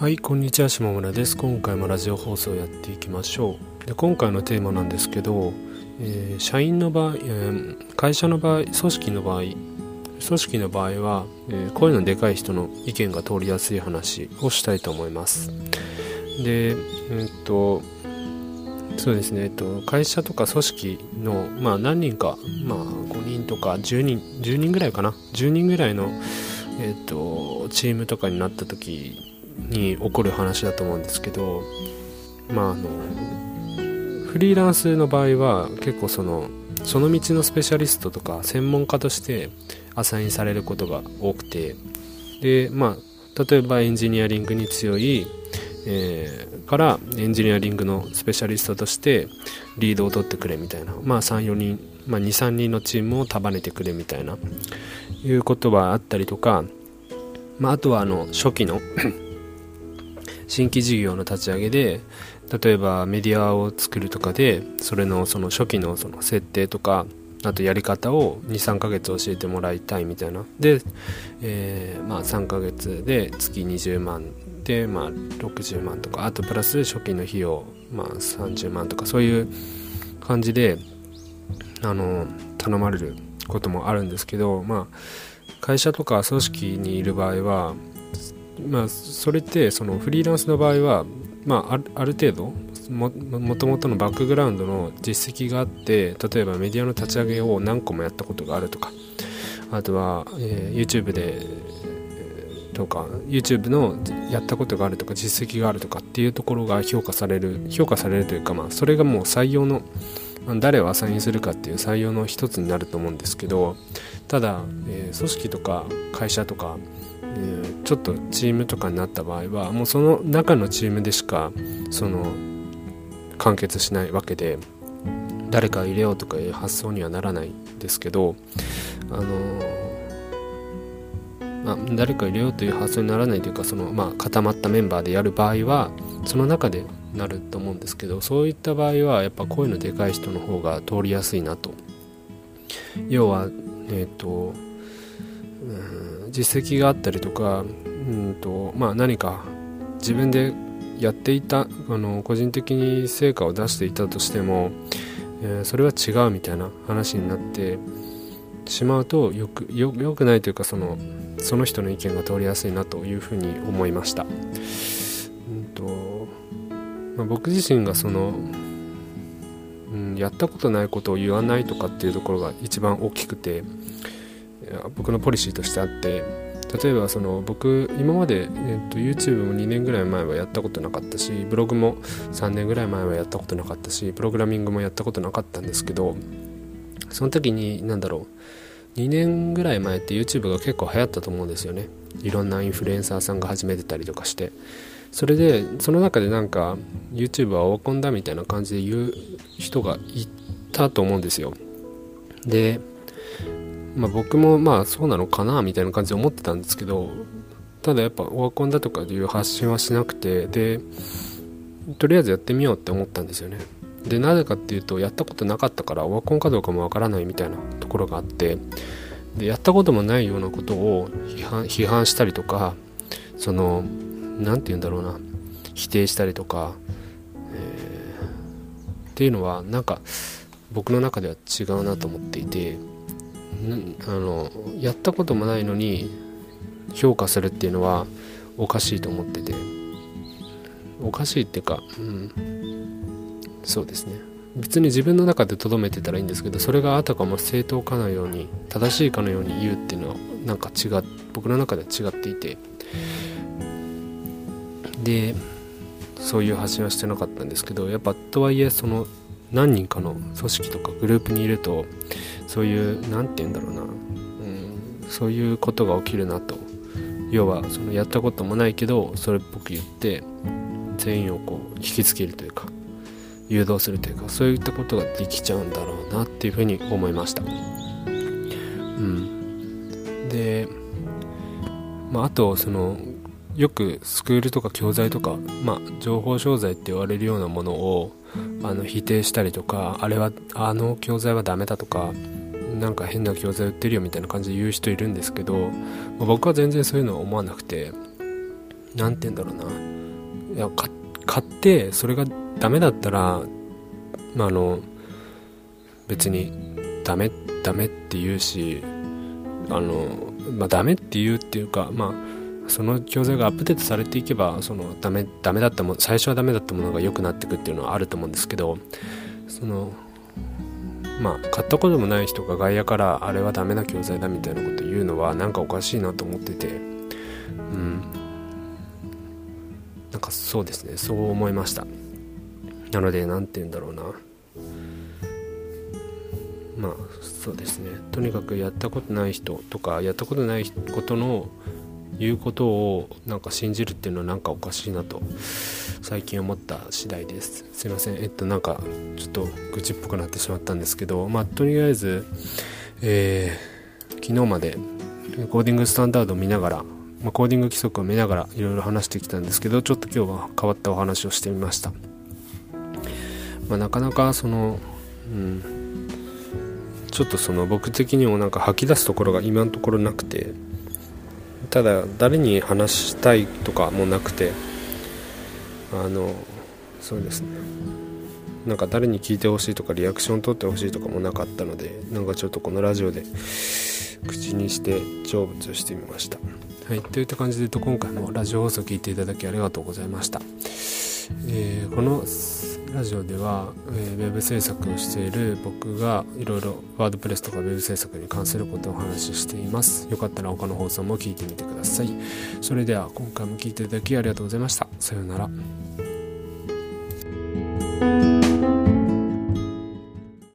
はいこんにちは下村です。今回もラジオ放送をやっていきましょう。で今回のテーマなんですけど、えー、社員の場合、えー、会社の場合組織の場合組織の場合は、えー、声のでかい人の意見が通りやすい話をしたいと思います。でえっとそうですね、えっと、会社とか組織の、まあ、何人か、まあ、5人とか10人10人ぐらいかな？10人ぐらいの、えっと、チームとかになった時に起こる話だと思うんですけどまああのフリーランスの場合は結構そのその道のスペシャリストとか専門家としてアサインされることが多くてでまあ例えばエンジニアリングに強い、えー、からエンジニアリングのスペシャリストとしてリードを取ってくれみたいなまあ34人、まあ、23人のチームを束ねてくれみたいないうことはあったりとか、まあ、あとはあの初期の新規事業の立ち上げで例えばメディアを作るとかでそれのその初期のその設定とかあとやり方を23ヶ月教えてもらいたいみたいな。で、えー、まあ3ヶ月で月20万で、まあ、60万とかあとプラス初期の費用、まあ、30万とかそういう感じであの頼まれることもあるんですけどまあ会社とか組織にいる場合はまあ、それってそのフリーランスの場合は、まあ、ある程度もともとのバックグラウンドの実績があって例えばメディアの立ち上げを何個もやったことがあるとかあとは、えー、YouTube でとか YouTube のやったことがあるとか実績があるとかっていうところが評価される評価されるというか、まあ、それがもう採用の誰をアサインするかっていう採用の一つになると思うんですけどただ、えー、組織とか会社とかえちょっとチームとかになった場合はもうその中のチームでしかその完結しないわけで誰か入れようとかいう発想にはならないんですけどあのまあ、誰か入れようという発想にならないというかその、まあ、固まったメンバーでやる場合はその中でなると思うんですけどそういった場合はやっぱ声のでかい人の方が通りやすいなと。要はえっ、ー、と実績があったりとかうんと、まあ、何か自分でやっていたあの個人的に成果を出していたとしても、えー、それは違うみたいな話になってしまうとよくよよくないというかそのその人の意見が通りやすいなというふうに思いました。うんとまあ、僕自身がその、うん、やったことないことを言わないとかっていうところが一番大きくて僕のポリシーとしてあって例えばその僕今まで、えー、と YouTube も2年ぐらい前はやったことなかったしブログも3年ぐらい前はやったことなかったしプログラミングもやったことなかったんですけどその時に何だろう2年ぐらい前って YouTube が結構流行ったと思うんですよね。いろんなインフルエンサーさんが始めてたりとかして。それでその中でなんか YouTube はオワコンだみたいな感じで言う人がいたと思うんですよ。でまあ、僕もまあそうなのかなみたいな感じで思ってたんですけどただやっぱオワコンだとかいう発信はしなくてでとりあえずやってみようって思ったんですよね。でなぜかっていうとやったことなかったからオワコンかどうかもわからないみたいなところがあってでやったこともないようなことを批判批判したりとかその何て言うんだろうな否定したりとか、えー、っていうのはなんか僕の中では違うなと思っていてあのやったこともないのに評価するっていうのはおかしいと思ってて。おかしいっていうか、うん、そうですね。別に自分の中で留めてたらいいんですけどそれがあたかも正当かのように正しいかのように言うっていうのはなんか違う僕の中では違っていて。でそういう発信はしてなかったんですけどやっぱとはいえその何人かの組織とかグループにいるとそういう何て言うんだろうな、うん、そういうことが起きるなと。要はそのやったこともないけどそれっぽく言って全員をこう引きつけるというか誘導するというかそういったことができちゃうんだろうなっていうふうに思いました。うん、で、まあ、あとそのよくスクールとか教材とか、まあ、情報商材って言われるようなものをあの否定したりとかあれはあの教材はダメだとかなんか変な教材売ってるよみたいな感じで言う人いるんですけど、ま、僕は全然そういうのは思わなくて何て言うんだろうな。いや買ってそれがダメだったら、まあ、あの別にダメダメって言うしあの、まあ、ダメって言うっていうかまあその教材がアップデートされていけばそのダメダメだったも最初はダメだったものが良くなっていくっていうのはあると思うんですけどそのまあ買ったこともない人が外野からあれはダメな教材だみたいなこと言うのはなんかおかしいなと思っててうん。なんかそうですね。そう思いました。なので何て言うんだろうな。まあそうですね。とにかくやったことない人とかやったことないことの言うことをなんか信じるっていうのはなんかおかしいなと最近思った次第です。すいません。えっとなんかちょっと愚痴っぽくなってしまったんですけどまあとりあえずえー、昨日までコーディングスタンダードを見ながら、まあ、コーディング規則を見ながらいろいろ話してきたんですけどちょっと今日は変わったお話をしてみました、まあ、なかなかそのうんちょっとその僕的にもなんか吐き出すところが今のところなくてただ誰に話したいとかもなくてあのそうですね。なんか誰に聞いてほしいとかリアクション取ってほしいとかもなかったのでなんかちょっとこのラジオで口にして成仏してみました。はいといった感じでと今回もラジオ放送聞いていただきありがとうございました、えー、このラジオでは、えー、ウェブ制作をしている僕がいろいろワードプレスとかウェブ制作に関することをお話ししています。よかったら他の放送も聞いてみてください。それでは今回も聞いていただきありがとうございました。さようなら。